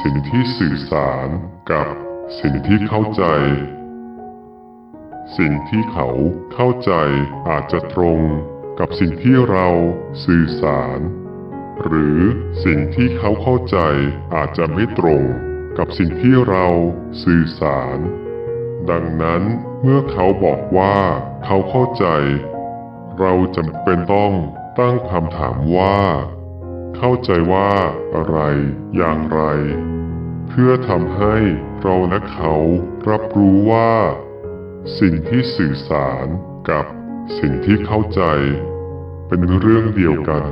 สิ่งที่สื่อสารกับสิ่งที่เข้าใจ สิ่งที่เขาเข้าใจอาจจะตรงกับสิ่งที่เราสื่อสาร หรือสิ่งที่เขาเข้าใจอาจจะไม่ตรงกับสิ่งที่เราสื่อสาร ดังนั้นเมื่อเขาบอกว่าเขาเข้าใจ เราจำเป็นต้อง ตั้งคำถามว่า เข้าใจว่าอะไรอย่างไร เพื่อทำให้เราและเขารับรู้ว่า สิ่งที่สื่อสารกับสิ่งที่เข้าใจ เป็นเรื่องเดียวกัน